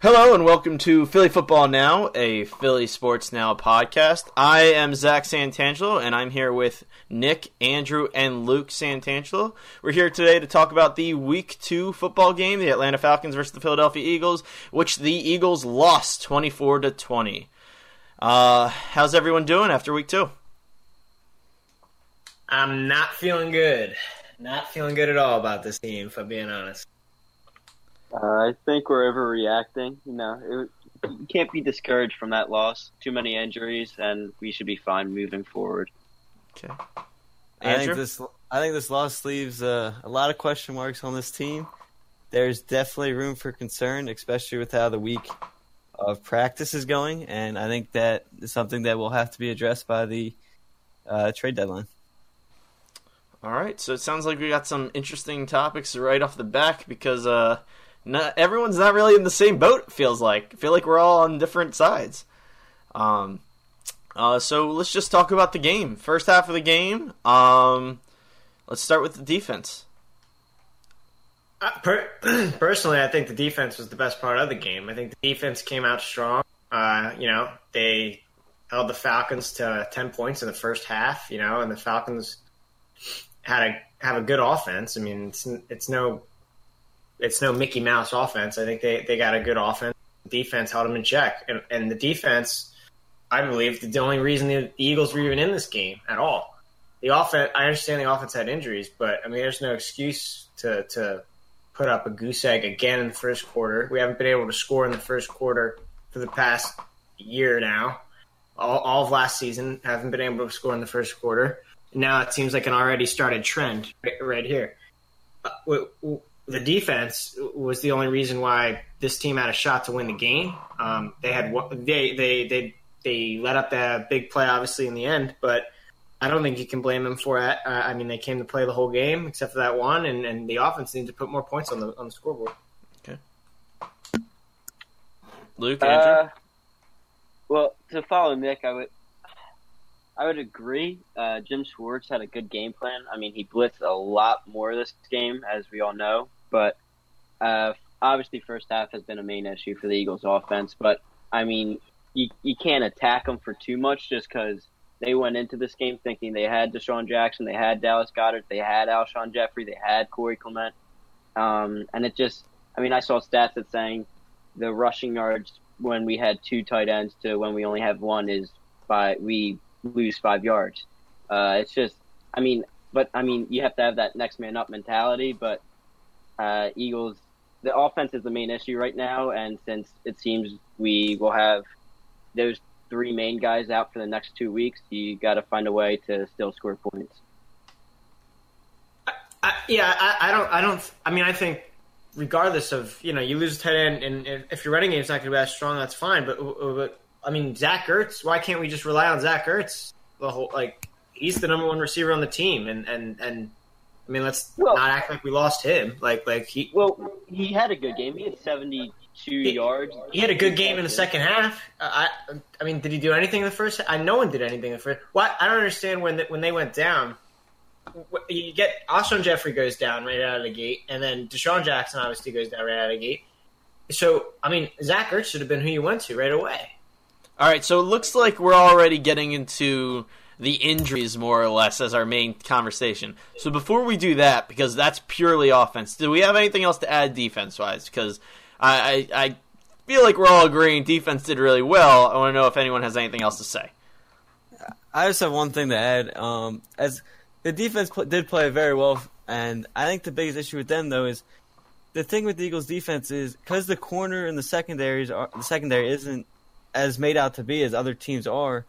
Hello and welcome to Philly Football Now, a Philly Sports Now podcast. I am Zach Santangelo and I'm here with Nick, Andrew, and Luke Santangelo. We're here today to talk about the Week 2 football game, the Atlanta Falcons versus the Philadelphia Eagles, which the Eagles lost 24 to 20. Uh, how's everyone doing after Week 2? I'm not feeling good. Not feeling good at all about this team, if I'm being honest. Uh, I think we're overreacting. You know, it, you can't be discouraged from that loss. Too many injuries, and we should be fine moving forward. Okay. I think this I think this loss leaves uh, a lot of question marks on this team. There's definitely room for concern, especially with how the week of practice is going, and I think that is something that will have to be addressed by the uh, trade deadline. All right, so it sounds like we got some interesting topics right off the back because uh, not, everyone's not really in the same boat. Feels like I feel like we're all on different sides. Um, uh, so let's just talk about the game. First half of the game. Um, let's start with the defense. Uh, per- personally, I think the defense was the best part of the game. I think the defense came out strong. Uh, you know, they held the Falcons to ten points in the first half. You know, and the Falcons had a have a good offense. I mean, it's it's no it's no Mickey Mouse offense. I think they they got a good offense. Defense held them in check, and and the defense, I believe, the only reason the Eagles were even in this game at all. The offense, I understand the offense had injuries, but I mean, there's no excuse to to put up a goose egg again in the first quarter. We haven't been able to score in the first quarter for the past year now. All, all of last season, haven't been able to score in the first quarter. Now it seems like an already started trend right, right here. Uh, w- w- the defense was the only reason why this team had a shot to win the game. Um, they had they they they they let up that big play obviously in the end, but I don't think you can blame them for it. Uh, I mean, they came to play the whole game except for that one, and, and the offense needed to put more points on the on the scoreboard. Okay, Luke, Andrew. Uh, well, to follow Nick, I would, I would agree. Uh, Jim Schwartz had a good game plan. I mean, he blitzed a lot more this game, as we all know. But uh, obviously, first half has been a main issue for the Eagles' offense. But I mean, you you can't attack them for too much just because they went into this game thinking they had DeSean Jackson, they had Dallas Goedert, they had Alshon Jeffery, they had Corey Clement, um, and it just. I mean, I saw stats that saying the rushing yards when we had two tight ends to when we only have one is by we lose five yards. Uh, it's just, I mean, but I mean, you have to have that next man up mentality. But uh, Eagles, the offense is the main issue right now, and since it seems we will have those three main guys out for the next two weeks, you got to find a way to still score points. I, yeah, I, I don't. I don't. I mean, I think regardless of you know you lose a tight end, and if, if your running game's not going to be as strong, that's fine. But, but I mean, Zach Ertz. Why can't we just rely on Zach Ertz? The whole like he's the number one receiver on the team, and and and I mean, let's Well- not act like we lost him. Like like he Well, he had a good game. He had seventy-two yards. he had a good game in the second half. I I, I mean, did he do anything in the first? I no one did anything in the first. Why I don't understand when the, when they went down. You get Alshon Jeffery goes down right out of the gate, and then DeSean Jackson obviously goes down right out of the gate. So I mean, Zach Ertz should have been who you went to right away. All right, so it looks like we're already getting into the injuries more or less as our main conversation. So before we do that, because that's purely offense, do we have anything else to add defense wise? Because I, I I feel like we're all agreeing defense did really well. I want to know if anyone has anything else to say. I just have one thing to add. Um, as the defense pl- did play very well, and I think the biggest issue with them though is the thing with the Eagles' defense is because the corner and the secondaries are the secondary isn't as made out to be as other teams are.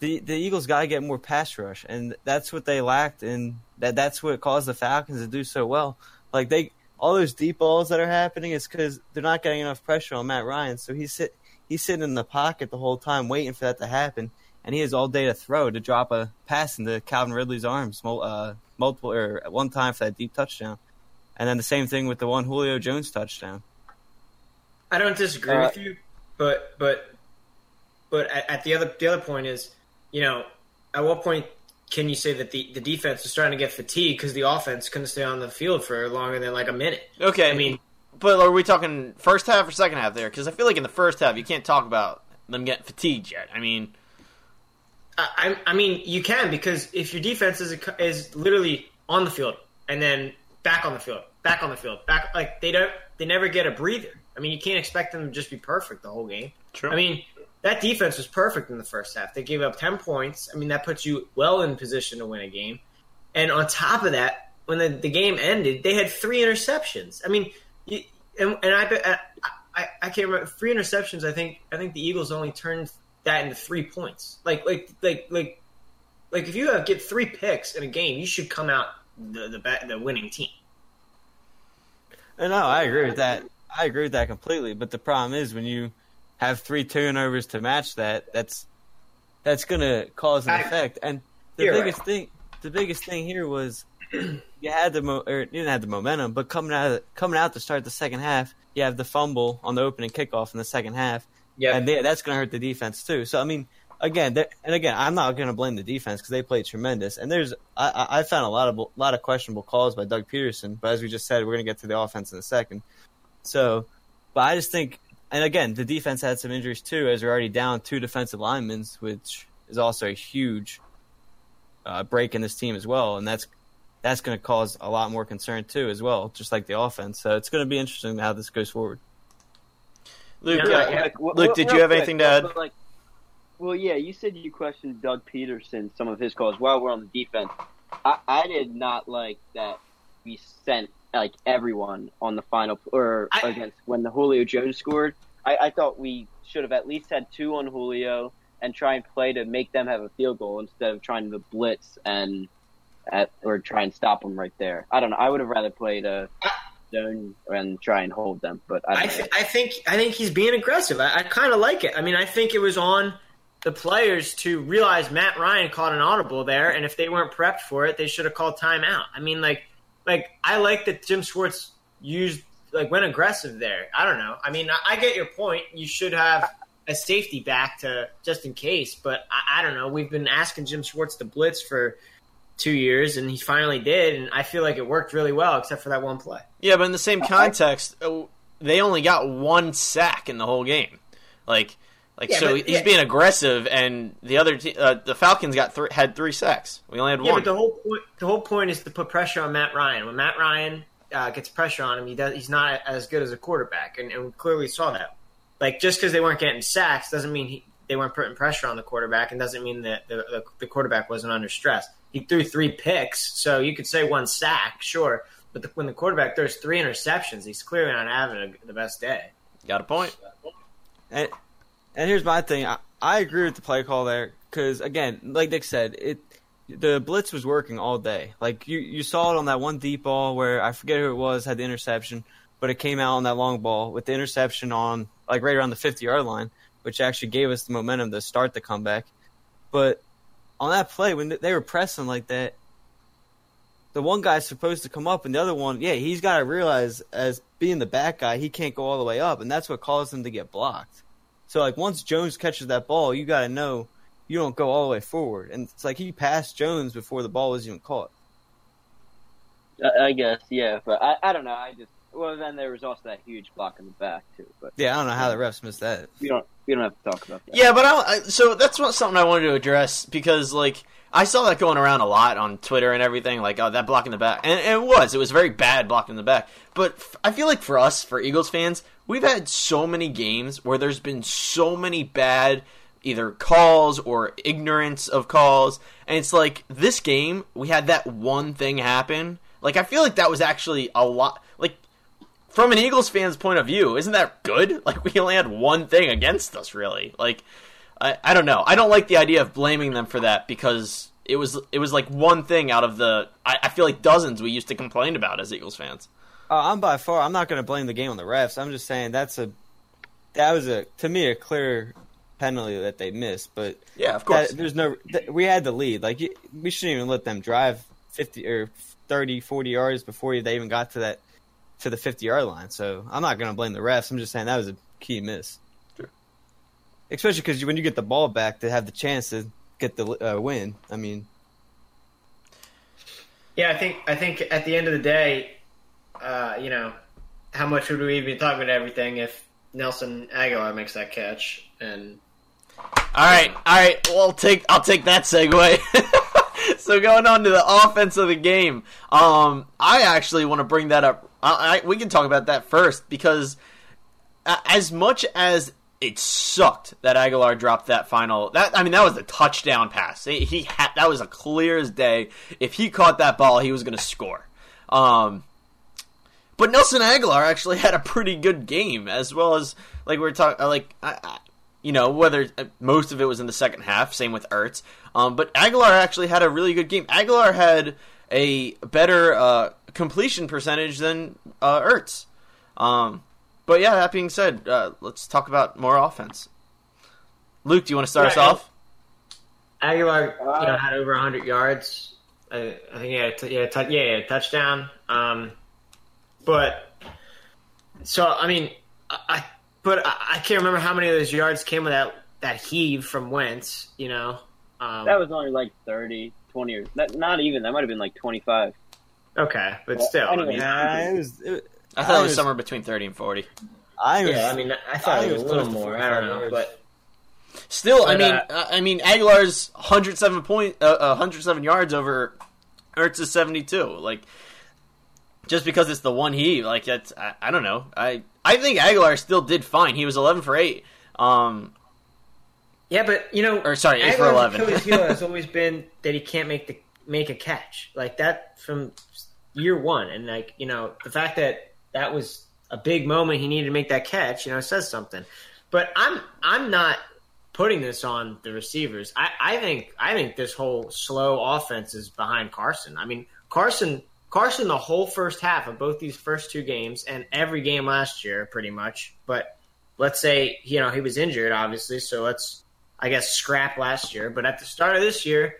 The the Eagles got to get more pass rush, and that's what they lacked, and that that's what caused the Falcons to do so well. Like they all those deep balls that are happening is because they're not getting enough pressure on Matt Ryan, so he's sit he's sitting in the pocket the whole time waiting for that to happen and he has all day to throw to drop a pass into Calvin Ridley's arms, uh, multiple or at one time for that deep touchdown, and then the same thing with the one Julio Jones touchdown. I don't disagree Uh, with you, but but but at, at the other the other point is, you know, at what point can you say that the, the defense is starting to get fatigued because the offense couldn't stay on the field for longer than like a minute? Okay, I mean, but are we talking first half or second half there? Because I feel like in the first half you can't talk about them getting fatigued yet. I mean, I, I mean, you can because if your defense is is literally on the field and then back on the field, back on the field, back like they don't, they never get a breather. I mean, you can't expect them to just be perfect the whole game. True. I mean, that defense was perfect in the first half. They gave up ten points. I mean, that puts you well in position to win a game. And on top of that, when the, the game ended, they had three interceptions. I mean, you, and, and I, I I can't remember three interceptions. I think I think the Eagles only turned that into three points. Like like like like like if you get three picks in a game, you should come out the the, the winning team. No, I agree with that. I agree with that completely. But the problem is when you have three turnovers to match that, that's that's going to cause an effect. And the You're biggest right. thing, the biggest thing here was you had the mo- or you didn't have the momentum, but coming out of, coming out to start the second half, you have the fumble on the opening kickoff in the second half, Yeah, and they, that's going to hurt the defense too. So I mean, again, and again, I'm not going to blame the defense because they played tremendous. And there's I, I I found a lot of a lot of questionable calls by Doug Pederson, but as we just said, we're going to get to the offense in a second. So, but I just think, and again, the defense had some injuries too, as we're already down two defensive linemen, which is also a huge uh, break in this team as well, and that's that's going to cause a lot more concern too, as well, just like the offense. So it's going to be interesting how this goes forward. Luke, Yeah, uh, yeah. Like, Luke, w- did you have quick, anything to add? Like, well, yeah, you said you questioned Doug Pederson some of his calls while we're on the defense. I, I did not like that we sent like everyone on the final or I- against when the Julio Jones scored. I, I thought we should have at least had two on Julio and try and play to make them have a field goal instead of trying to blitz and at or try and stop them right there. I don't know. I would have rather played uh, a zone and try and hold them, but I, don't I, th- I think I think he's being aggressive. I, I kind of like it. I mean, I think it was on the players to realize Matt Ryan caught an audible there, and if they weren't prepped for it, they should have called timeout. I mean, like, like I like that Jim Schwartz used like went aggressive there. I don't know. I mean, I, I get your point. You should have a safety back to just in case, but I, I don't know. We've been asking Jim Schwartz to blitz for two years, and he finally did, and I feel like it worked really well, except for that one play. yeah, but in the same context, uh, they only got one sack in the whole game. Like, like Yeah, so but- he's yeah. being aggressive, and the other te- uh, the Falcons got three, had three sacks. We only had Yeah, one. but the whole point the whole point is to put pressure on Matt Ryan. When Matt Ryan uh, gets pressure on him, he does he's not as good as a quarterback, and, and we clearly saw that. Like just because they weren't getting sacks doesn't mean he, they weren't putting pressure on the quarterback, and doesn't mean that the, the, the quarterback wasn't under stress. He threw three picks, so you could say one sack, sure. But the, when the quarterback throws three interceptions, he's clearly not having a, the best day. got a point. And and here's my thing. I, I agree with the play call there because again, like Nick said, it the blitz was working all day. Like you you saw it on that one deep ball where I forget who it was had the interception, but it came out on that long ball with the interception on like right around the 50 yard line, which actually gave us the momentum to start the comeback. But on that play when they were pressing like that. The one guy's supposed to come up, and the other one, yeah, he's got to realize as being the back guy, he can't go all the way up, and that's what caused him to get blocked. So like once Jones catches that ball, you got to know you don't go all the way forward. And it's like he passed Jones before the ball was even caught. I, I guess, yeah, but I, I don't know. I just well, then there was also that huge block in the back too. But Yeah, I don't know how the refs missed that. we don't we don't have to talk about that. Yeah, but I, I so that's what something I wanted to address because like I saw that going around a lot on Twitter and everything, like oh that block in the back, and, and it was it was very bad block in the back. But f- I feel like for us, for Eagles fans, we've had so many games where there's been so many bad either calls or ignorance of calls, and it's like this game we had that one thing happen. Like I feel like that was actually a lot like from an Eagles fan's point of view, isn't that good? Like we only had one thing against us, really. Like I, I don't know. I don't like the idea of blaming them for that because it was it was like one thing out of the I, I feel like dozens we used to complain about as Eagles fans. Uh, I'm by far. I'm not going to blame the game on the refs. I'm just saying that's a that was a to me a clear penalty that they missed. But Yeah, of course. that, there's no. Th- we had the lead. Like we shouldn't even let them drive 50 or 30, 40 yards before they even got to that to the 50 yard line. So I'm not going to blame the refs. I'm just saying that was a key miss. Sure. Especially because when you get the ball back to have the chance to get the uh, win. I mean, Yeah, I think I think at the end of the day, uh, you know, how much would we be talking about everything if Nelson Agholor makes that catch? And All right, all right. Well, I'll take I'll take that segue. so going on to the offense of the game, um, I actually want to bring that up. I, I, we can talk about that first because as much as it sucked that Agholor dropped that final. That I mean, that was a touchdown pass. He, he had that was a clear as day. If he caught that ball, he was going to score. Um, but Nelson Agholor actually had a pretty good game, as well as like we are talking, like I, I, you know, whether uh, most of it was in the second half. Same with Ertz, um, but Agholor actually had a really good game. Agholor had a better uh, completion percentage than uh, Ertz. Um, but yeah, that being said, uh, let's talk about more offense. Luke, do you want to start us off? Agholor, you know, Uh, had over 100 yards. I, I think he had, a t- yeah, t- yeah, yeah, touchdown. Um, but so I mean, I, I but I, I can't remember how many of those yards came with that that heave from Wentz. You know, um, That was only like 30, 20 or that, not even. That might have been like 25. okay, but Well, still, I mean, Nah, it was. It, I thought it was was- somewhere between thirty and forty. I was. yeah, I mean, I thought I it was was a little close more. I don't know, but Still, I mean, uh, I mean, Agholor's 107 point, uh, uh, 107 yards over Ertz's 72. Like, just because it's the one he like that's, I, I don't know. I, I think Agholor still did fine. He was 11 for eight. Um, yeah, but you know, or sorry, eight for 11. Achilles heel has always been that he can't make the make a catch like that from year one, and like you know the fact that that was a big moment he needed to make that catch, you know, says something. But I'm I'm not putting this on the receivers. I, I think I think this whole slow offense is behind Carson. I mean Carson Carson the whole first half of both these first two games and every game last year pretty much. But let's say you know he was injured obviously, so let's I guess scrap last year. But at the start of this year,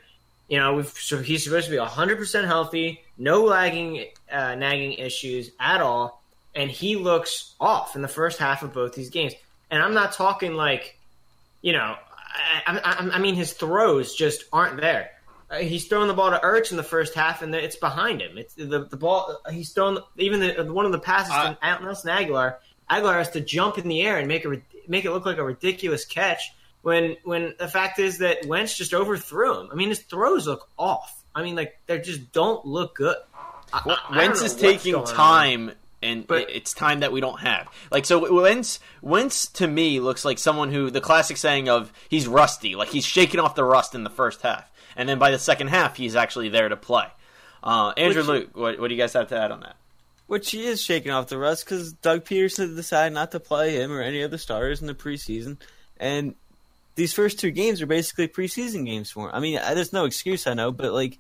you know we've, so he's supposed to be 100 percent healthy, no lagging uh, nagging issues at all, and he looks off in the first half of both these games. And I'm not talking like you know, I, I, I mean, his throws just aren't there. Uh, he's throwing the ball to Ertz in the first half, and it's behind him. It's the the ball. He's thrown even the, one of the passes I- to Nelson Agholor. Agholor has to jump in the air and make a make it look like a ridiculous catch. When when the fact is that Wentz just overthrew him. I mean, his throws look off. I mean, like they just don't look good. I- Well, I- Wentz is taking going on. time, and But- it's time that we don't have. Like so, Wentz, Wentz to me looks like someone who the classic saying of he's rusty, like he's shaking off the rust in the first half, and then by the second half he's actually there to play. Uh, Andrew, Which- Luke, what, what do you guys have to add on that? Which he is shaking off the rust because Doug Pederson decided not to play him or any other starters in the preseason, and these first two games are basically preseason games for him. I mean, there's no excuse, I know, but like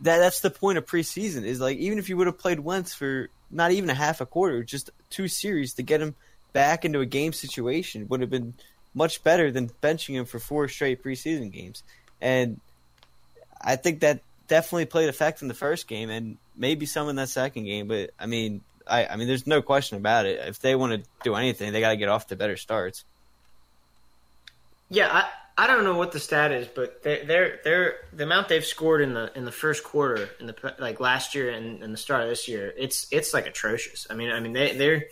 that that's the point of preseason is like even if you would have played Wentz for not even a half a quarter, just two series to get him back into a game situation would have been much better than benching him for four straight preseason games. And I think that definitely played effect in the first game and maybe some in that second game. But I mean, I, I mean, there's no question about it. If they want to do anything, they got to get off to better starts. Yeah, I, I don't know what the stat is, but they, they're they're the amount they've scored in the in the first quarter in the like last year and, and the start of this year, it's it's like atrocious. I mean, I mean they they're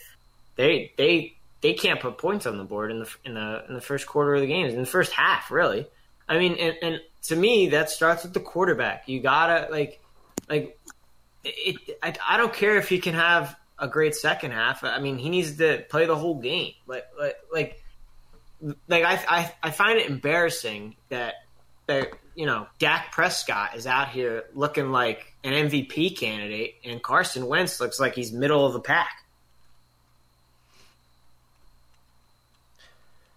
they they they can't put points on the board in the in the in the first quarter of the games in the first half, really. I mean, and, and to me, that starts with the quarterback. You gotta like like it. I, I don't care if he can have a great second half. I mean, he needs to play the whole game. Like like like I, I I find it embarrassing that that you know Dak Prescott is out here looking like an MVP candidate, and Carson Wentz looks like he's middle of the pack.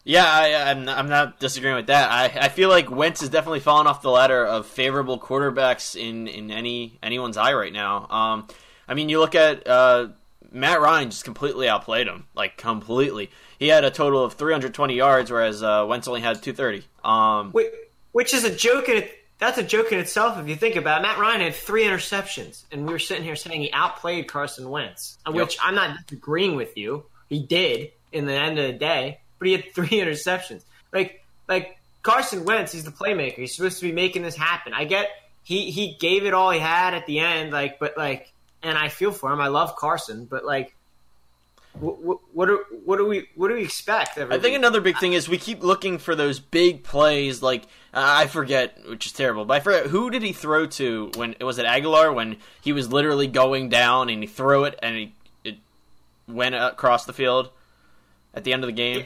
Yeah, I, I'm, I'm not disagreeing with that. I, I feel like Wentz has definitely fallen off the ladder of favorable quarterbacks in, in any anyone's eye right now. Um, I mean, you look at uh, Matt Ryan just completely outplayed him, like completely. He had a total of 320 yards, whereas uh, Wentz only had 230. Um, Which, which is a joke in it. That's a joke in itself if you think about it. Matt Ryan had three interceptions, and we were sitting here saying he outplayed Carson Wentz, which I'm not disagreeing with you. He did in the end of the day, but he had three interceptions. Like like Carson Wentz, he's the playmaker. He's supposed to be making this happen. I get he he gave it all he had at the end, like but like, and I feel for him. I love Carson, but like what, what do what do we what do we expect? I think another big thing is we keep looking for those big plays. Like I forget, which is terrible, but I forget who did he throw to when it was at Agholor when he was literally going down and he threw it and he it went across the field at the end of the game.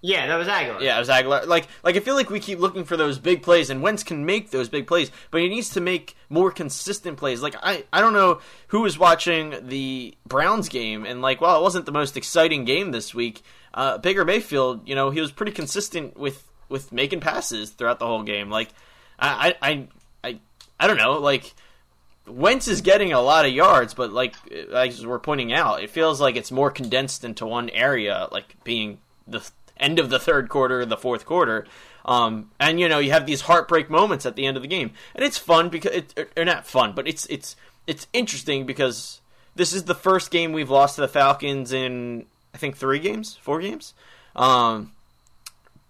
Yeah, that was Agholor. Yeah, it was Agholor. Like, like I feel like we keep looking for those big plays, and Wentz can make those big plays, but he needs to make more consistent plays. Like, I, I don't know who was watching the Browns game, and like, well, it wasn't the most exciting game this week. Uh, Baker Mayfield, you know, he was pretty consistent with with making passes throughout the whole game. Like, I, I, I, I don't know, like. Wentz is getting a lot of yards, but like as we're pointing out, it feels like it's more condensed into one area, like being the end of the third quarter, the fourth quarter. Um, and you know you have these heartbreak moments at the end of the game, and it's fun because it, or not fun, but it's it's it's interesting because this is the first game we've lost to the Falcons in I think three games, four games. Um,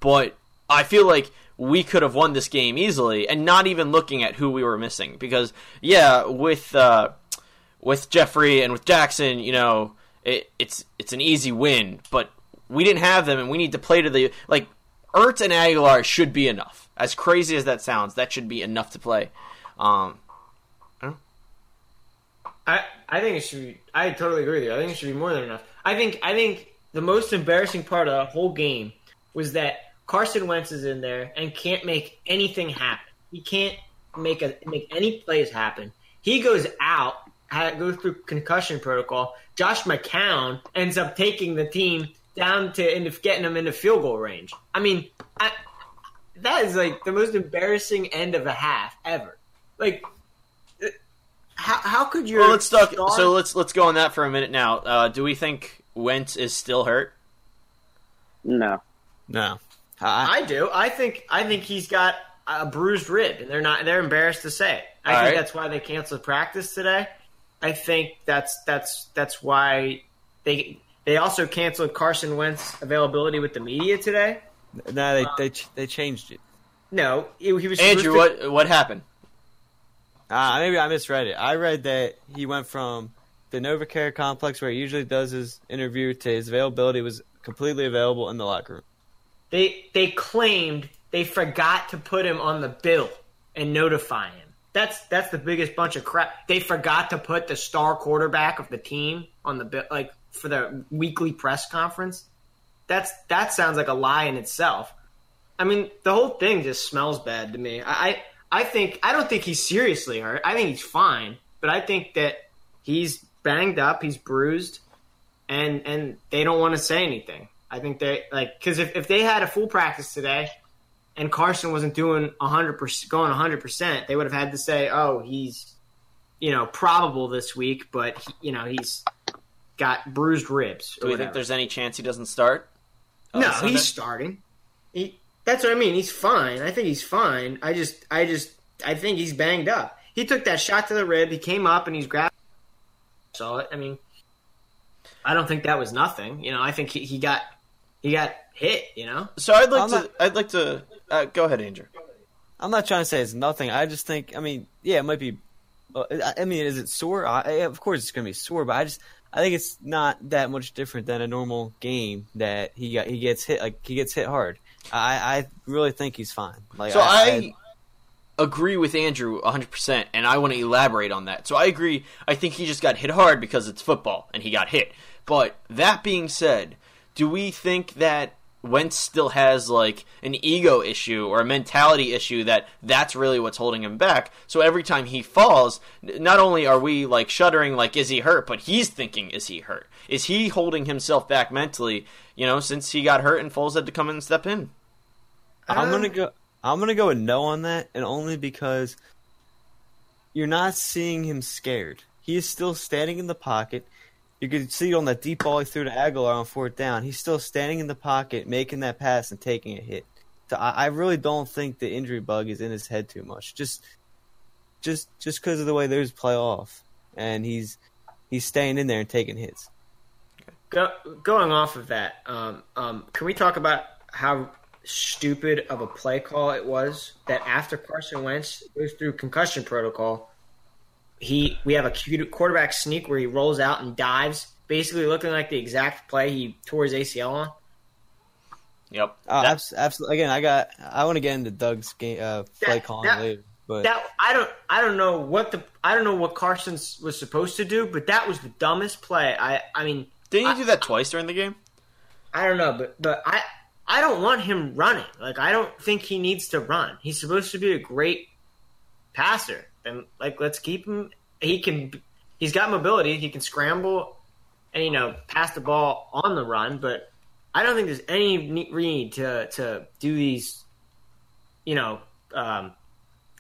but I feel like we could have won this game easily, and not even looking at who we were missing because yeah, with uh, with Jeffery and with Jackson, you know, it, it's it's an easy win, but we didn't have them, and we need to play to the like. Ertz and Agholor should be enough. As crazy as that sounds, that should be enough to play. Um, I I think it should be. I totally agree with you. I think it should be more than enough. I think I think the most embarrassing part of the whole game was that Carson Wentz is in there and can't make anything happen. He can't make a make any plays happen. He goes out, goes through concussion protocol. Josh McCown ends up taking the team down to into getting them into field goal range. I mean, I, that is like the most embarrassing end of a half ever. Like, how how could you? Well, let's talk. Star- so let's let's go on that for a minute now. Uh, do we think Wentz is still hurt? No, no. I, I do. I think I think he's got a bruised rib, and they're not. They're embarrassed to say. It. I All think right. that's why they canceled practice today. I think that's that's that's why they they also canceled Carson Wentz availability with the media today. No, they they they changed it. No, he, he was Andrew, supposed to- what what happened? Uh, maybe I misread it. I read that he went from the NovaCare complex where he usually does his interview to his availability was completely available in the locker room. They they claimed they forgot to put him on the bill and notify him. That's that's the biggest bunch of crap. They forgot to put the star quarterback of the team on the bill, like for the weekly press conference. That's that sounds like a lie in itself. I mean, the whole thing just smells bad to me. I I, think I don't think he's seriously hurt. I think he's fine, but I think that he's banged up, he's bruised, and and they don't want to say anything. I think they like because if, if they had a full practice today and Carson wasn't doing hundred percent going hundred percent, they would have had to say, "Oh, he's you know probable this week, but he, you know he's got bruised ribs." Do we think there's any chance he doesn't start? on no? He's starting. He that's what I mean. He's fine. I think he's fine. I just I just I think he's banged up. He took that shot to the rib. He came up and he's grabbed. Saw it. I mean, I don't think that was nothing. You know, I think he, he got he got hit. You know. So I'd like I'm to. not- I'd like to. Uh, go ahead, Andrew. I'm not trying to say it's nothing. I just think, I mean, yeah, it might be. Uh, I I mean, is it sore? I, I- of course, it's going to be sore, but I just, I think it's not that much different than a normal game that he got. He gets hit like he gets hit hard. I, I really think he's fine. Like, So I, agree with Andrew 100%, and I want to elaborate on that. So I agree. I think he just got hit hard because it's football, and he got hit. But that being said, do we think that Wentz still has like an ego issue or a mentality issue that that's really what's holding him back? So every time he falls, not only are we like shuddering, like is he hurt, but he's thinking, is he hurt? Is he holding himself back mentally? You know, since he got hurt and Foles had to come in and step in. I'm Uh, gonna go. I'm gonna go with no on that, and only because you're not seeing him scared. He is still standing in the pocket. You could see on that deep ball he threw to Agholor on fourth down. He's still standing in the pocket, making that pass and taking a hit. So I, I really don't think the injury bug is in his head too much. Just, just, just because of the way there's play off, and he's he's staying in there and taking hits. Go, going off of that, um, um, can we talk about how stupid of a play call it was that after Carson Wentz goes through concussion protocol, he we have a Q- quarterback sneak where he rolls out and dives, basically looking like the exact play he tore his ACL on. Yep. Uh, That- absolutely. Again, I got. I want to get into Doug's game uh, play That- calling that- later, but That I don't I don't know what the I don't know what Carson was supposed to do, but that was the dumbest play. I I mean Didn't you do that twice during the game? I don't know, but but I I don't want him running. Like I don't think he needs to run. He's supposed to be a great passer. And like let's keep him. He can. He's got mobility. He can scramble, and you know pass the ball on the run. But I don't think there's any need to to do these, you know, um,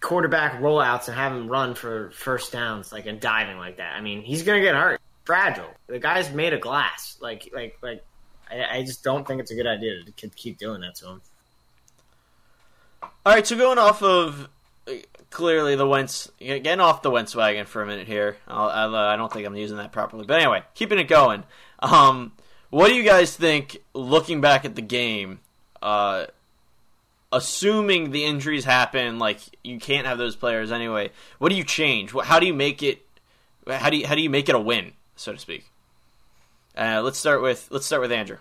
quarterback rollouts and have him run for first downs like and diving like that. I mean, he's gonna get hurt. Fragile. The guy's made of glass. Like like like. I, I just don't think it's a good idea to keep doing that to him. All right, so going off of clearly the Wentz, getting off the Wentz wagon for a minute here. I'll, uh, I don't think I'm using that properly, but anyway, keeping it going. Um, what do you guys think, looking back at the game, uh, assuming the injuries happen, like you can't have those players anyway? What do you change? How do you make it? How do you how do you make it a win, so to speak? Uh, let's start with let's start with Andrew.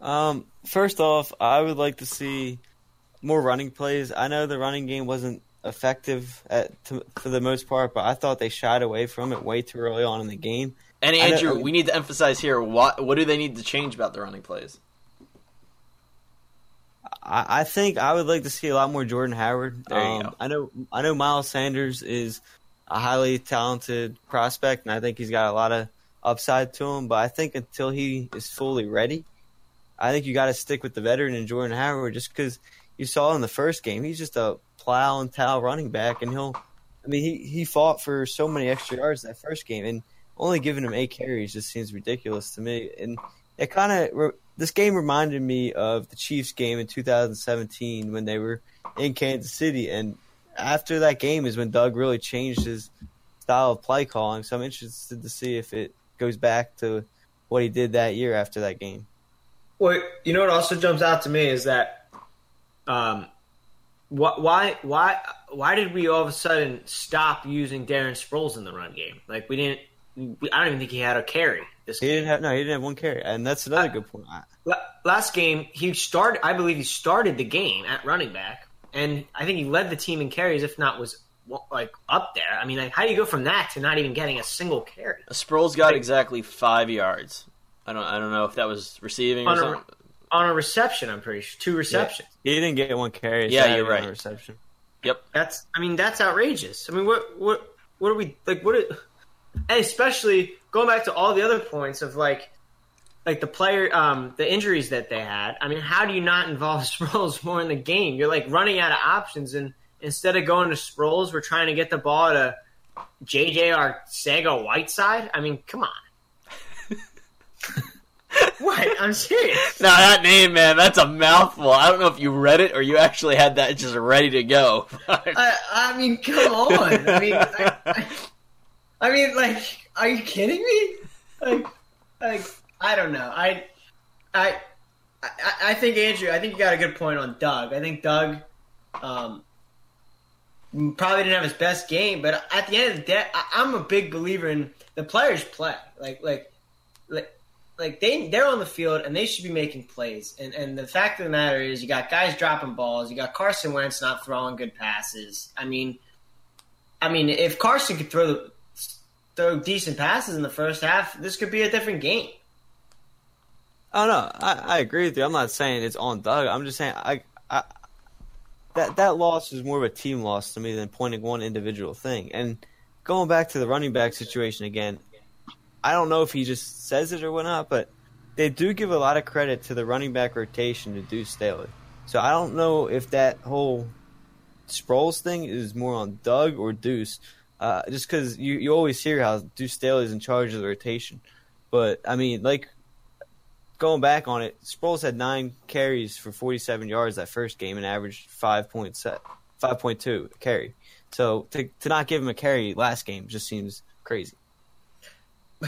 Um, first off, I would like to see more running plays. I know the running game wasn't effective at to, for the most part, but I thought they shied away from it way too early on in the game. And I Andrew, we need to emphasize here what what do they need to change about the running plays? I, I think I would like to see a lot more Jordan Howard. Um. I know I know Miles Sanders is a highly talented prospect, and I think he's got a lot of upside to him. But I think until he is fully ready, I think you got to stick with the veteran and Jordan Howard, just because you saw in the first game he's just a plow and towel running back, and he'll. I mean, he he fought for so many extra yards that first game, and only giving him eight carries just seems ridiculous to me. And it kind of this game reminded me of the Chiefs game in 2017 when they were in Kansas City, and after that game is when Doug really changed his style of play calling. So I'm interested to see if it goes back to what he did that year after that game. Well, you know what also jumps out to me is that, um, wh- why why why did we all of a sudden stop using Darren Sproles in the run game? Like we didn't. We, I don't even think he had a carry this He game. didn't have no, he didn't have one carry, and that's another I- good point. Last game he started. I believe he started the game at running back, and I think he led the team in carries, if not was like up there. I mean, like, how do you go from that to not even getting a single carry? Sproles got exactly five yards. I don't I don't know if that was receiving or On a- something. On a reception, I'm pretty sure two receptions. He didn't get one carry. Yeah, Saturday you're on right. a Reception. Yep that's I mean that's outrageous. I mean what what what are we like what are, and especially going back to all the other points of like like the player um the injuries that they had. I mean how do you not involve Sproles more in the game? You're like running out of options and instead of going to Sproles we're trying to get the ball to JJ Arcega-Whiteside. I mean come on. What? I'm serious. Now that name, man, that's a mouthful. I don't know if you read it or you actually had that just ready to go. I, I mean, come on. I mean, I, I, I mean, like, are you kidding me? Like, like, I don't know. I, I, I, I think Andrew. I think you got a good point on Doug. I think Doug, um, probably didn't have his best game, but at the end of the day, I, I'm a big believer in the players play. Like, like, like. Like they they're on the field and they should be making plays. And and the fact of the matter is you got guys dropping balls, you got Carson Wentz not throwing good passes. I mean I mean if Carson could throw the throw decent passes in the first half, this could be a different game. Oh no, I, I agree with you. I'm not saying it's on Doug. I'm just saying I, I that that loss is more of a team loss to me than pointing one individual thing. And going back to the running back situation again, I don't know if he just says it or whatnot, but they do give a lot of credit to the running back rotation to Deuce Staley. So I don't know if that whole Sproles thing is more on Doug or Deuce, uh, just because you, you always hear how Deuce Staley is in charge of the rotation. But I mean, like going back on it, Sproles had nine carries for 47 yards that first game and averaged 5.7, 5.2 carry. So to to not give him a carry last game just seems crazy.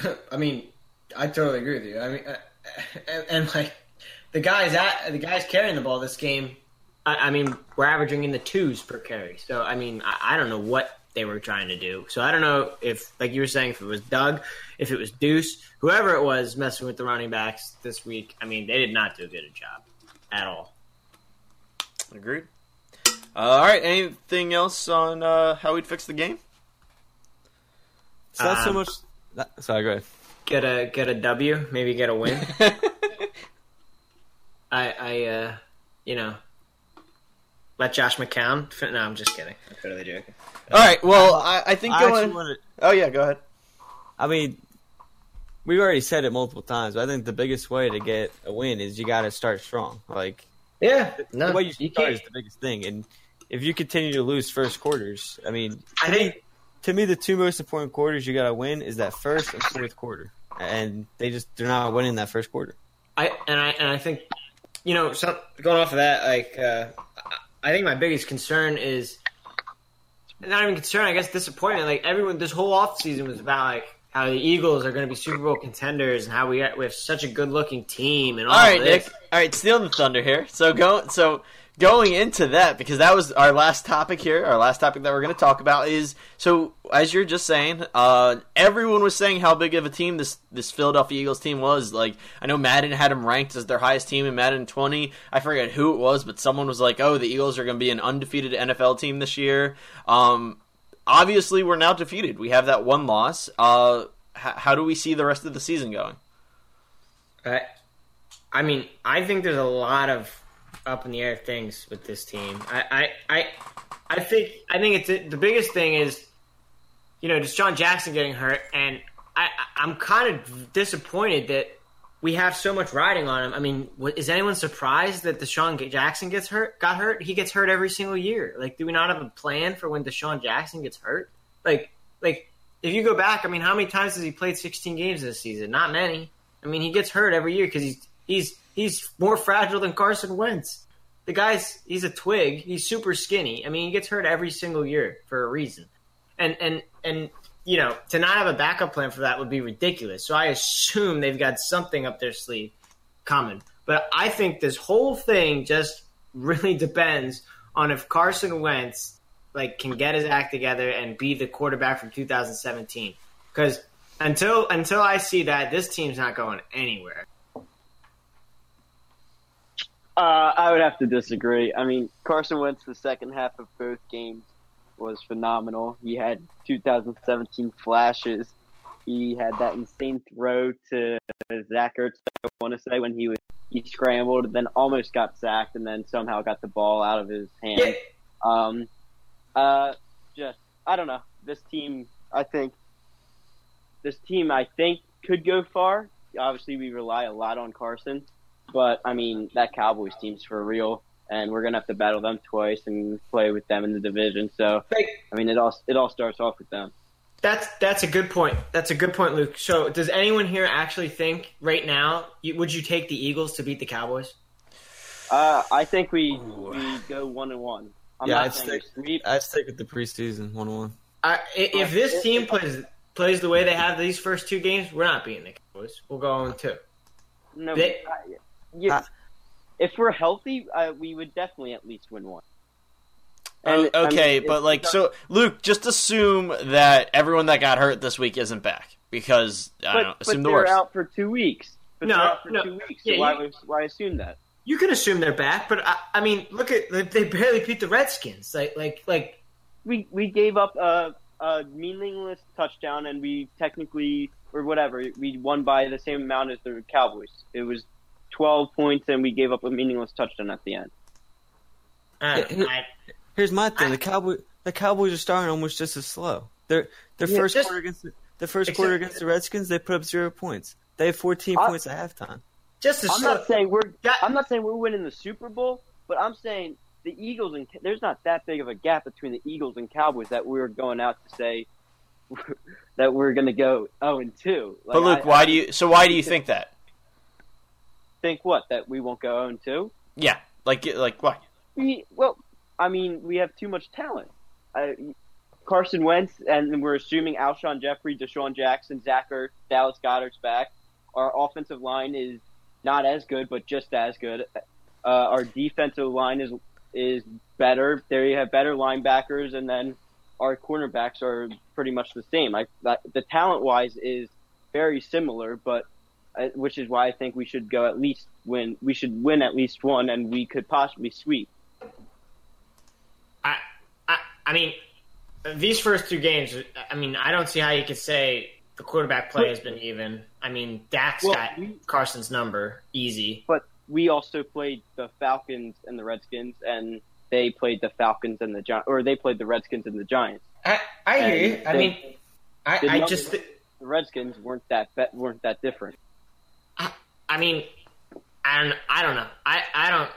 I mean, I totally agree with you. I mean, uh, and, and like the guys at the guys carrying the ball this game, I, I mean, we're averaging in the twos per carry. So I mean, I, I don't know what they were trying to do. So I don't know if, like you were saying, if it was Doug, if it was Deuce, whoever it was messing with the running backs this week. I mean, they did not do a good job at all. Agreed. Uh, all right. Anything else on uh, how we'd fix the game? It's not so Um, much. Sorry, go ahead. Get a get a W, maybe get a win. I I uh, you know, let Josh McCown. fin- No, I'm just kidding. I'm totally joking. all right. Well, I, I think I going. wanted, Oh yeah, go ahead. I mean, we've already said it multiple times, but I think the biggest way to get a win is you got to start strong. Like Yeah, no, the way you you start can't. is the biggest thing, and if you continue to lose first quarters, I mean, I think to me, the two most important quarters you got to win is that first and fourth quarter, and they just they're not winning that first quarter. I and I and I think you know some, going off of that, like uh, I think my biggest concern is not even concern. I guess disappointment. Like everyone, this whole off season was about like how the Eagles are going to be Super Bowl contenders and how we we have such a good looking team and all, All right, this. Nick. All right, stealing the thunder here. So go. So going into that because that was our last topic here. Our last topic that we're going to talk about is so as you're just saying, uh, everyone was saying how big of a team this this Philadelphia Eagles team was. Like I know Madden had them ranked as their highest team in Madden 20. I forget who it was, but someone was like, "Oh, the Eagles are going to be an undefeated NFL team this year." Um, obviously, we're now defeated. We have that one loss. Uh, h- how do we see the rest of the season going? I, I mean, I think there's a lot of up in the air things with this team. I, I, I, I think I think it's the biggest thing is, you know, just John Jackson getting hurt, and I, I'm kind of disappointed that we have so much riding on him. I mean, what, is anyone surprised that DeSean Jackson gets hurt? Got hurt? He gets hurt every single year. Like, do we not have a plan for when DeSean Jackson gets hurt? Like, like if you go back, I mean, how many times has he played 16 games this season? Not many. I mean, he gets hurt every year because he's he's he's more fragile than Carson Wentz. The guy's he's a twig. He's super skinny. I mean, he gets hurt every single year for a reason. And and and you know, to not have a backup plan for that would be ridiculous. So I assume they've got something up their sleeve coming. But I think this whole thing just really depends on if Carson Wentz like can get his act together and be the quarterback from 2017. Because until until I see that, this team's not going anywhere. Uh, I would have to disagree. I mean, Carson Wentz, the second half of both games was phenomenal. He had 2017 flashes. He had that insane throw to Zach Ertz, I want to say, when he was he scrambled, then almost got sacked, and then somehow got the ball out of his hand. Yeah. Um, uh, just I don't know. This team, I think, this team, I think, could go far. Obviously, we rely a lot on Carson, but I mean that Cowboys team's for real, and we're gonna have to battle them twice and play with them in the division. So I mean, it all it all starts off with them. That's that's a good point. That's a good point, Luke. So, does anyone here actually think right now you, would you take the Eagles to beat the Cowboys? Uh, I think we we go one and one. I'm Yeah, not I'd stick- we sweep. I stick with the preseason one one. I, i- if this team plays plays the way they have these first two games, we're not beating the Cowboys. We'll go on two. No, They- I- yeah, I- if we're healthy, uh, we would definitely at least win one. Oh, And, I mean, okay, but like, so Luke, just assume that everyone that got hurt this week isn't back because I but, don't know, but assume the they're worst. out for two weeks. But No, for no. two weeks. So Yeah, why you- why assume that? You can assume they're back, but I, I mean, look at they- they barely beat the Redskins. Like like like we we gave up a, a meaningless touchdown and we technically or whatever we won by the same amount as the Cowboys. It was twelve points and we gave up a meaningless touchdown at the end. Uh, I, Yeah, I, Here's my thing: I- the Cowboy, the Cowboys are starting almost just as slow. Their their Yeah, first just- quarter against the, the first Except- quarter against the Redskins, they put up zero points. They have 14 I- points at halftime. just to I'm show, not saying we're I'm not saying we're winning the Super Bowl, but I'm saying the Eagles and there's not that big of a gap between the Eagles and Cowboys that we're going out to say that we're going to go 0 and 2. but Luke, why do you? So why do you think that? Think what that we won't go 0 and 2? Yeah, like like what? We well, I mean, we have too much talent. I, Carson Wentz, and we're assuming Alshon Jeffery, DeSean Jackson, Zach Ertz, Dallas Goedert's back. Our offensive line is not as good, but just as good. Uh, our defensive line is is better. There you have better linebackers, and then our cornerbacks are pretty much the same. I the talent wise is very similar, but Uh, which is why I think we should go at least win. We should win at least one, and we could possibly sweep. I, I, I mean, these first two games. I mean, I don't see how you could say the quarterback play has been even. I mean, Dak's Well, got we- Carson's number easy. But we also played the Falcons and the Redskins, and they played the Falcons and the Gi- or they played the Redskins and the Giants. I, I hear you. I mean, I, I just, The Redskins weren't that weren't that different. I, mean, I don't, I don't know. I, I don't.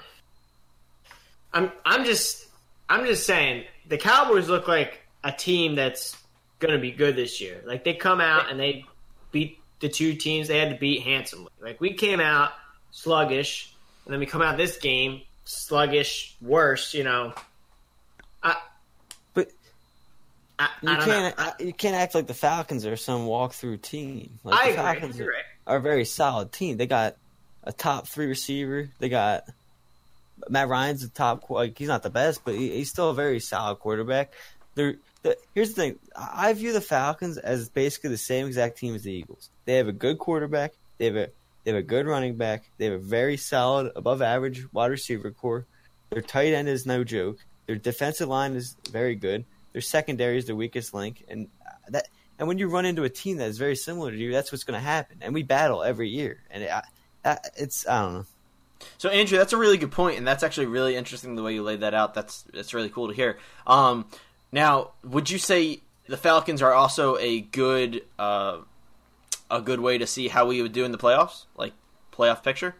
I'm, I'm just, I'm just saying the Cowboys look like a team that's going to be good this year. Like they come out and they beat the two teams they had to beat handsomely. Like we came out sluggish, and then we come out this game sluggish, worse. You know. I, But I, You I can't know. you can't act like the Falcons are some walk through team. Like I the agree. Falcons are, right. Are a very solid team. They got a top three receiver. They got Matt Ryan's a top. Like he's not the best, but he, he's still a very solid quarterback. They're, the, here's the thing: I I view the Falcons as basically the same exact team as the Eagles. They have a good quarterback. They have a they have a good running back. They have a very solid, above average wide receiver core. Their tight end is no joke. Their defensive line is very good. Their secondary is the weakest link, and that and when you run into a team that is very similar to you, that's what's going to happen. And we battle every year, and it, I, it's I don't know. So Andrew, that's a really good point, and that's actually really interesting the way you laid that out. That's that's really cool to hear. Um, now, would you say the Falcons are also a good uh, a good way to see how we would do in the playoffs, like playoff picture,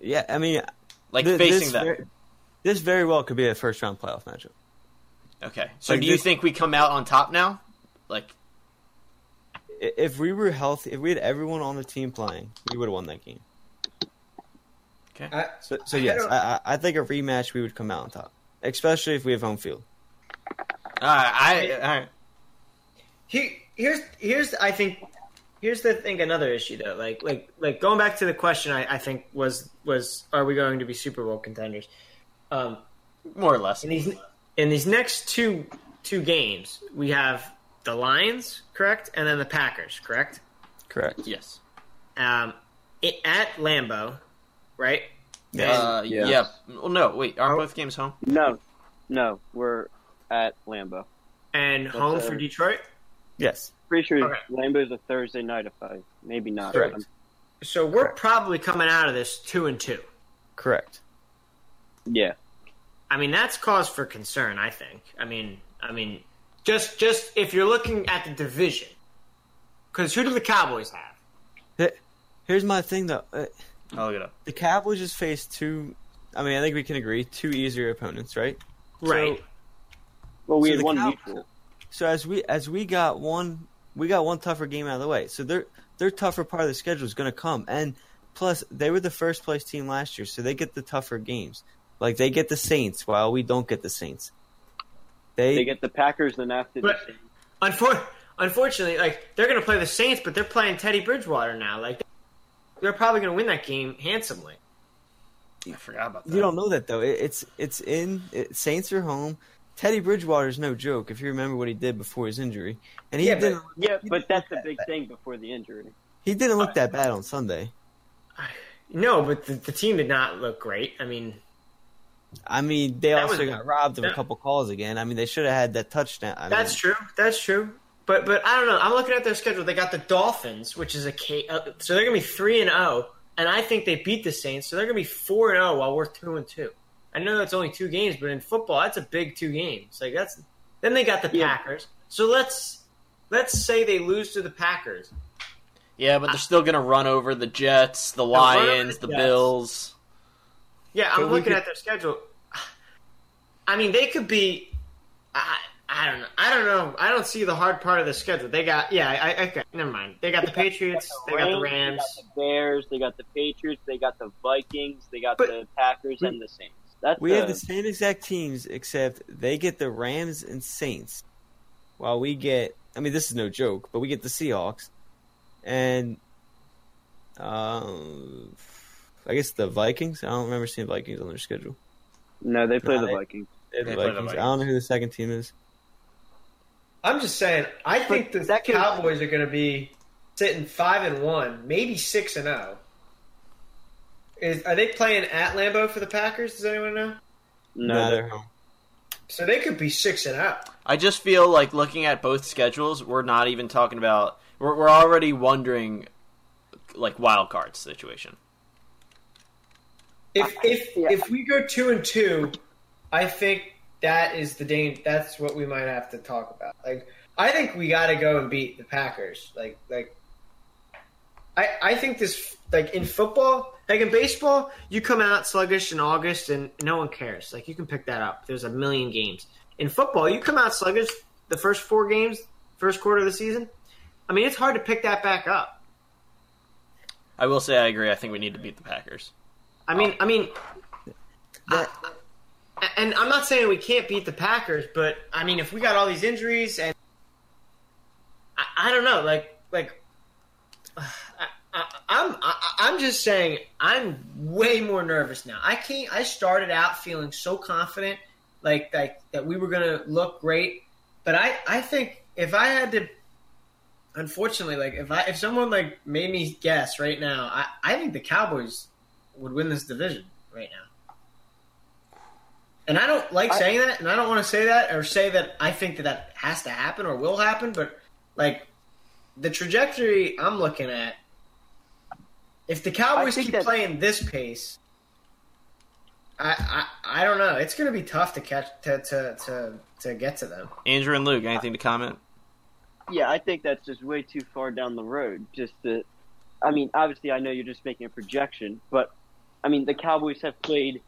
Yeah, I mean, like th- facing this them? very, this very well could be a first round playoff matchup. Okay, so like do you this- think we come out on top now? Like, If we were healthy, if we had everyone on the team playing, we would have won that game. I, So, so yes, I, I, I think a rematch we would come out on top, especially if we have home field. all right, I, all right. He, here's here's I think here's the thing another issue though like like like going back to the question I, I think was was are we going to be Super Bowl contenders um more or less. in these in these next two two games we have the Lions correct and then the Packers correct Correct. Yes. um it, at Lambeau right Uh, Yes. Yeah. Well, no, wait. Aren't Oh. both games home? No, no, we're at Lambeau. and home for uh, Detroit Yes. Pretty sure Okay. Lambeau's a Thursday night if I maybe not. Correct. Um, so we're probably coming out of this two and two Correct. yeah. I mean, that's cause for concern. I think. I mean, I mean, just just if you're looking at the division, because who do the Cowboys have? Here's my thing though. Uh, I'll look it up. the Cowboys just faced two. I mean, I think we can agree two easier opponents, right? Right. Well, we So had one Cow- neutral. So as we as we got one we got one tougher game out of the way. So their their tougher part of the schedule is going to come, and plus they were the first place team last year, so they get the tougher games. Like they get the Saints, while we don't get the Saints. They, They get the Packers, then after But- the Unfor- unfortunately, like they're going to play the Saints, but they're playing Teddy Bridgewater now. Like they're probably going to win that game handsomely. I forgot about that. you don't know that though. It, it's it's in it, Saints are home. Teddy Bridgewater's no joke. If you remember what he did before his injury, and he Yeah, but- didn't yeah, he but didn't that's look the big that bad. thing before the injury. He didn't look that bad on Sunday. No, but the, the team did not look great. I mean, I mean, they That also was- got robbed of a couple calls again. I mean, they should have had that touchdown. I that's mean, true. That's true. But but I don't know. I'm looking at their schedule. They got the Dolphins, which is a K, uh, so they're going to be three and zero, and I think they beat the Saints, so they're going to be four and zero while we're two and two. I know that's only two games, but in football, that's a big two games. Like that's then they got the Yeah. Packers. So let's let's say they lose to the Packers. Yeah, but they're still gonna run over the Jets, the Lions, the the Jets. Bills. Yeah, I'm But looking could- at their schedule. I mean, they could be. I, I don't know. I don't know. I don't see the hard part of the schedule. They got yeah. I, I okay. Never mind. They got the Patriots. They got the Rams, Rams. They got the Bears. They got the Patriots. They got the Vikings. They got But- the Packers and the Saints. That's We have the same exact teams, except they get the Rams and Saints, while we get. I mean, this is no joke, but we get the Seahawks, and um, I guess the Vikings. I don't remember seeing Vikings on their schedule. no. They play No, the they- Vikings. They're They the play the Vikings. I don't know who the second team is. I'm just saying. I think the that could- Cowboys are going to be sitting five and one, maybe six and zero. Is are they playing at Lambeau for the Packers? Does anyone know? No, No, they're- they're home. So they could be six and zero. I just feel like looking at both schedules, we're not even talking about. We're, we're already wondering, like wild card situation. If if Yeah. if we go two and two, I think that is the danger. That's what we might have to talk about. Like I think we got to go and beat the Packers. Like like I I think this like in football, like in baseball, you come out sluggish in August and no one cares. Like you can pick that up. There's a million games. In football, you come out sluggish the first four games, first quarter of the season. I mean, it's hard to pick that back up. I will say I agree. I think we need to beat the Packers. I mean, I mean, I- and I'm not saying we can't beat the Packers, but I mean, if we got all these injuries and I, I don't know, like, like I, I, I'm, I, I'm just saying, I'm way more nervous now. I can't. I started out feeling so confident, like, like that we were gonna look great, but I, I think if I had to. Unfortunately, like if I if someone like made me guess right now, I, I think the Cowboys would win this division right now. And I don't like I- saying that, and I don't want to say that or say that I think that that has to happen or will happen, but like the trajectory I'm looking at, if the Cowboys keep that- playing this pace, I, I I don't know. It's going to be tough to catch to, to to to get to them. Andrew and Luke, anything to comment? Yeah, I think that's just way too far down the road. Just to, I mean, obviously, I know you're just making a projection, but I mean, the Cowboys have played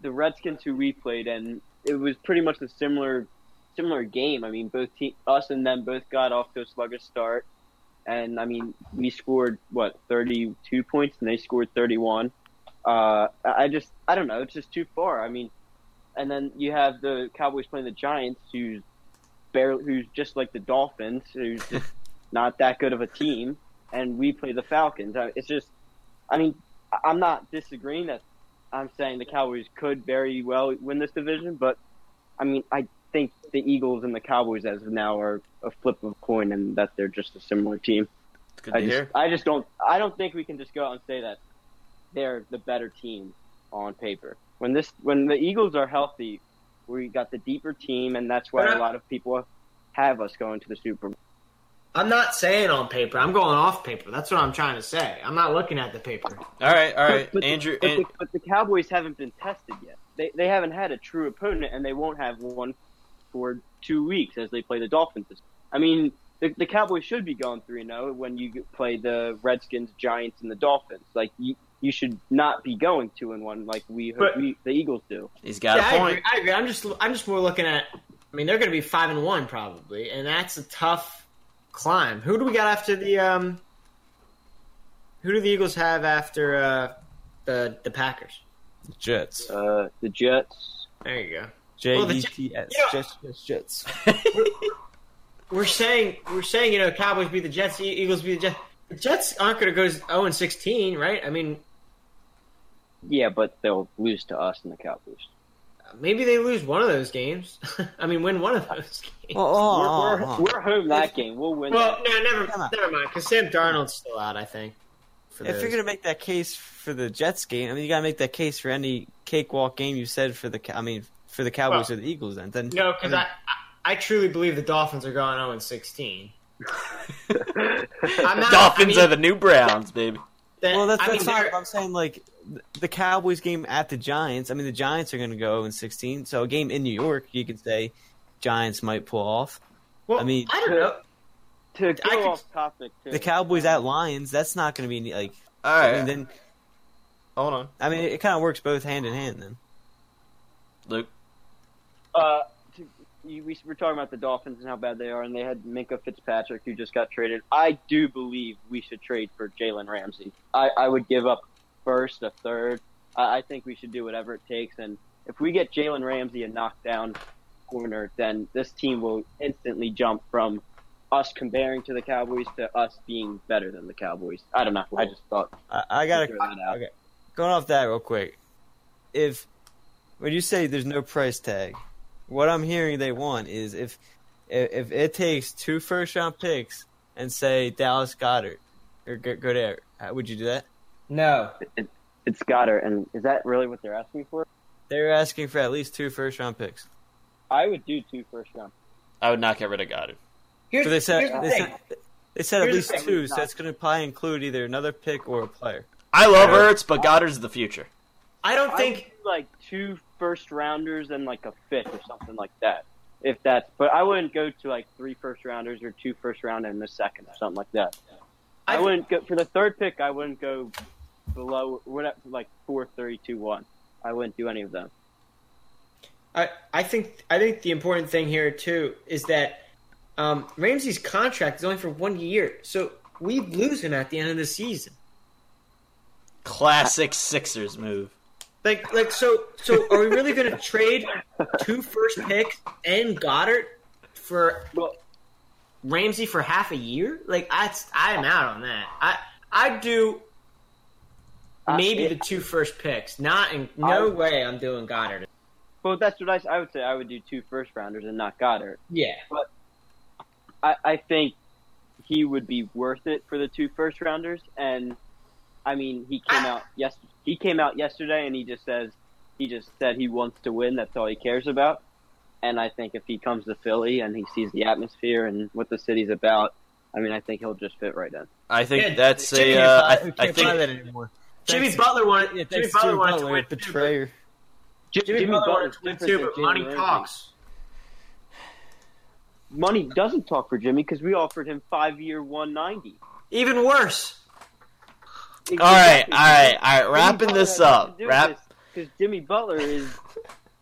the Redskins who we played, and it was pretty much a similar, similar game. I mean, both te- us and them both got off to a sluggish start, and I mean, we scored what 32 points, and they scored 31. Uh, I just, I don't know, it's just too far. I mean, and then you have the Cowboys playing the Giants, who's barely, who's just like the Dolphins, who's just not that good of a team, and we play the Falcons. It's just, I mean, I'm not disagreeing that I'm saying the Cowboys could very well win this division, but I mean, I think the Eagles and the Cowboys as of now are a flip of a coin, and that they're just a similar team. Good to I just, hear. I just don't, I don't think we can just go out and say that they're the better team on paper. When this, when the Eagles are healthy, we got the deeper team, and that's why a lot of people have us going to the Super Bowl. I'm not saying on paper. I'm going off paper. That's what I'm trying to say. I'm not looking at the paper. All right, all right, But the- Andrew. But, and, the, but the Cowboys haven't been tested yet. They they haven't had a true opponent, and they won't have one for two weeks as they play the Dolphins. I mean, the, the Cowboys should be going three zero oh when you play the Redskins, Giants, and the Dolphins. Like you, you should not be going two and one like we, But- we the Eagles do. he's got yeah, a I point. agree. I agree. I'm just I'm just more looking at. I mean, they're going to be five and one probably, and that's a tough climb. Who do we got after the um? Who do the Eagles have after uh, the the Packers? The Jets. Uh, the Jets. There you go. J well, the E J- T S. you know- Jets. Jets. Jets. We're saying we're saying you know Cowboys beat the Jets, Eagles beat the Jets. The Jets aren't going to go zero and sixteen, right? I mean, Yeah, but they'll lose to us and the Cowboys. Maybe they lose one of those games. I mean, win one of those games. Oh, oh, oh we're, oh, we're, oh. we're home that game. We'll win. well, that. no, never, never mind. Because Sam Darnold's still out, I think. If those. you're gonna make that case for the Jets game, I mean, you gotta make that case for any cakewalk game you said for the. I mean, for the Cowboys Well, or the Eagles. Then, then No, because I, I I truly believe the Dolphins are going 0 and 16. I'm not, Dolphins I mean, are the new Browns, baby. That- Well, that's, I that's mean, fine. I'm saying like the Cowboys game at the Giants. I mean, the Giants are going to go in 16. So a game in New York, you could say Giants might pull off. well, I mean- I don't know. to go I could- off topic. Too. The Cowboys at Lions, that's not going to be like. All I mean, then hold on, I mean, it, kind of works both hand in hand. Then Luke. Uh, to, you, we were talking about the Dolphins and how bad they are, and they had Minkah Fitzpatrick who just got traded. I do believe we should trade for Jalen Ramsey. I, I would give up first, a third. I, I think we should do whatever it takes, and if we get Jalen Ramsey a knockdown corner, then this team will instantly jump from us comparing to the Cowboys to us being better than the Cowboys. I don't know. I just thought I, I got to that out. okay. going off that real quick. If when you say there's no price tag, what I'm hearing they want is if if, if it takes two first round picks and say Dallas Goedert or go, go would you do that? No. It, it's Goedert, and is that really what they're asking for? They're asking for at least two first round picks. I would do two first round. I would not get rid of Goedert. Here's, So they said here's the they thing. said, they said at Here's the least thing. two, so that's going to probably include either another pick or a player. I love Ertz, but Goedert's the future. I don't think would do, like two first rounders and like a fifth or something like that. If that's, but I wouldn't go to like three first rounders or two first round and a second or something like that. I, I- wouldn't go for the third pick. I wouldn't go below whatever, like four, three, two, one. I wouldn't do any of them. I, I think I think the important thing here too is that um, Ramsey's contract is only for one year, so we lose him at the end of the season. Classic Sixers move. Like like so so are we really going to trade two first picks and Goedert for Well, Ramsey for half a year? Like I I'm out on that. I I do maybe Uh, the two first picks. Not in no I- way I'm doing Goedert. well, that's what I, I would say. I would do two first rounders and not Goedert. Yeah. but I, I think he would be worth it for the two first rounders. And I mean, he came out yes, he came out yesterday, and he just says he just said he wants to win. That's all he cares about. And I think if he comes to Philly and he sees the atmosphere and what the city's about, I mean, I think he'll just fit right in. I think Yeah, that's Jimmy a. Uh, I, I can't think buy that anymore. Jimmy Thanks- Butler wanted Yeah, Jimmy thanks to Butler wanted to Butler, win too, but- betrayer. Jimmy, Butler wanted to win too, but money Ramsey. talks. Money doesn't talk for Jimmy because we offered him five year one ninety. Even worse. All right, all right, all right. Wrapping this up. Wrap. because Jimmy Butler is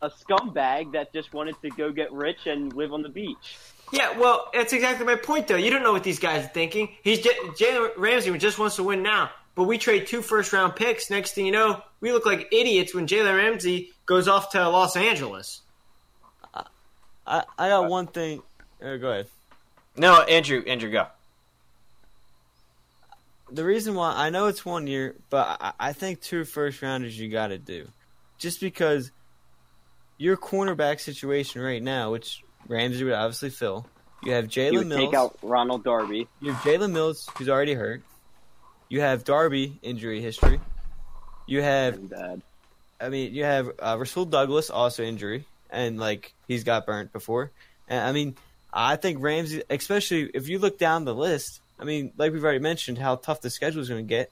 a scumbag that just wanted to go get rich and live on the beach. Yeah, well, that's exactly my point, though. You don't know what these guys are thinking. He's j- Jalen Ramsey just wants to win now, but we trade two first round picks. Next thing you know, we look like idiots when Jalen Ramsey goes off to Los Angeles. I, I got one thing. Uh, go ahead. No, Andrew. Andrew, go. The reason why I know it's one year, but I, I think two first rounders you got to do, just because your cornerback situation right now, which Ramsey would obviously fill. You have Jalen Mills. take out Ronald Darby. You have Jalen Mills, who's already hurt. You have Darby injury history. You have, bad. I mean, you have uh, Rasul Douglas also injury, and like he's got burnt before. And I mean, I think Ramsey, especially if you look down the list. I mean, like we've already mentioned, how tough the schedule is going to get.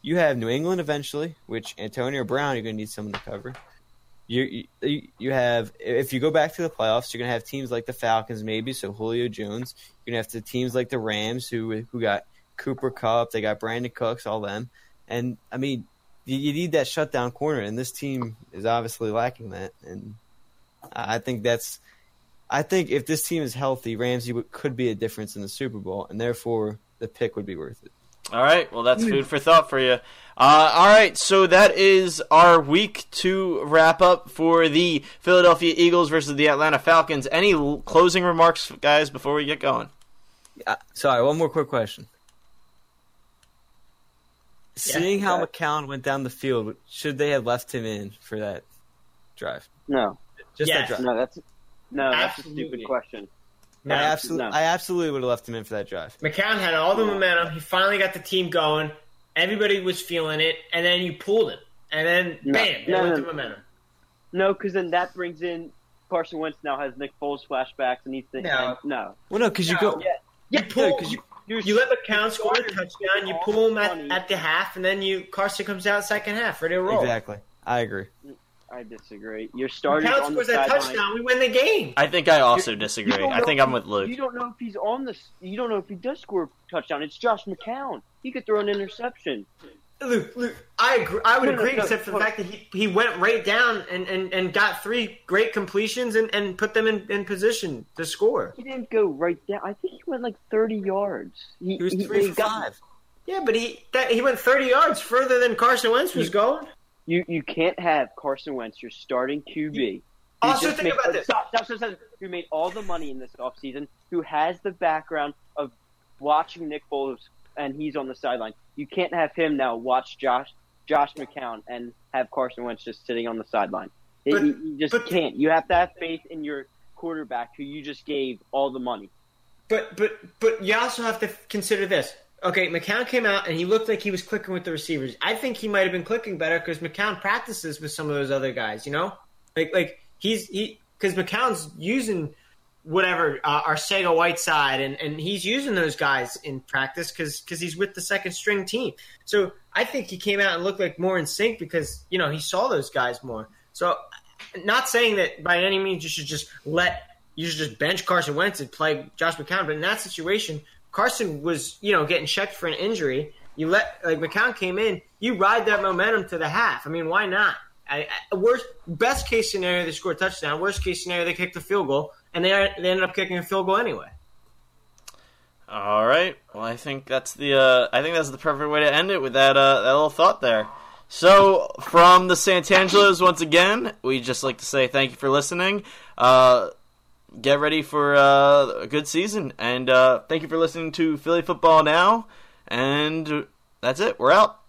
You have New England eventually, which Antonio Brown you're going to need someone to cover. You, you you have if you go back to the playoffs, you're going to have teams like the Falcons maybe, so Julio Jones. You're going to have the teams like the Rams who who got Cooper Kupp, they got Brandin Cooks, all them. And I mean, you, you need that shutdown corner, and this team is obviously lacking that. And I think that's, I think if this team is healthy, Ramsey would, could be a difference in the Super Bowl, and therefore the pick would be worth it. All right. Well, that's food for thought for you. Uh, all right. So that is our week two wrap up for the Philadelphia Eagles versus the Atlanta Falcons. Any l- closing remarks, guys, before we get going? Uh, sorry, one more quick question. Seeing how go McCown went down the field, should they have left him in for that drive? No, Just Yes. that drive. no, that's no, that's a Absolutely. stupid question. No, I absolutely, no. I absolutely would have left him in for that drive. McCown had all the momentum. He finally got the team going. Everybody was feeling it, and then you pulled him, and then No. bam, No, went no. the momentum. No, because then that brings in Carson Wentz now has Nick Foles flashbacks and he's thinking, No. no, Well, no, because you No. go. yeah, You pull, because you, you- you let McCown score a touchdown. You pull him at, at the half, and then you Carson comes out second half, ready to roll. Exactly, I agree. Mm. I disagree. You're starting McCown on the scores that sideline. touchdown, we win the game. I think I also disagree. I think if I'm with Luke. You don't know if he's on the. You don't know if he does score a touchdown. It's Josh McCown. He could throw an interception. Luke, Luke, I agree. I would No, no, agree, no, except for the fact that he, he went right down and, and, and got three great completions and, and put them in, in position to score. He didn't go right down. I think he went like 30 yards. He, He was three he for got- five. Yeah, but he that he went thirty yards further than Carson Wentz was going. You you can't have Carson Wentz, your starting QB. Also, think made- about this. Stop, stop, stop, stop, who made all the money in this offseason, who has the background of watching Nick Foles, and he's on the sideline. You can't have him now watch Josh Josh McCown and have Carson Wentz just sitting on the sideline. But- you, you just but- can't. You have to have faith in your quarterback who you just gave all the money. But but but you also have to consider this. Okay, McCown came out and he looked like he was clicking with the receivers. I think he might have been clicking better because McCown practices with some of those other guys. You know, like like he's he because McCown's using whatever uh, Arcega Whiteside and and he's using those guys in practice because because he's with the second string team. So I think he came out and looked like more in sync because you know he saw those guys more. So not saying that by any means you should just let you should just bench Carson Wentz and play Josh McCown. But in that situation, Carson was you know getting checked for an injury. You let like McCown came in, you ride that momentum to the half. I mean, why not? I, I, worst best case scenario, they score a touchdown. Worst case scenario, they kick the field goal, and they are, they ended up kicking a field goal anyway. All right. Well, I think that's the uh, I think that's the perfect way to end it with that uh, that little thought there. So, from the Santangelos once again, we just like to say thank you for listening. Uh, get ready for uh, a good season, and uh, thank you for listening to Philly Football Now. And that's it. We're out.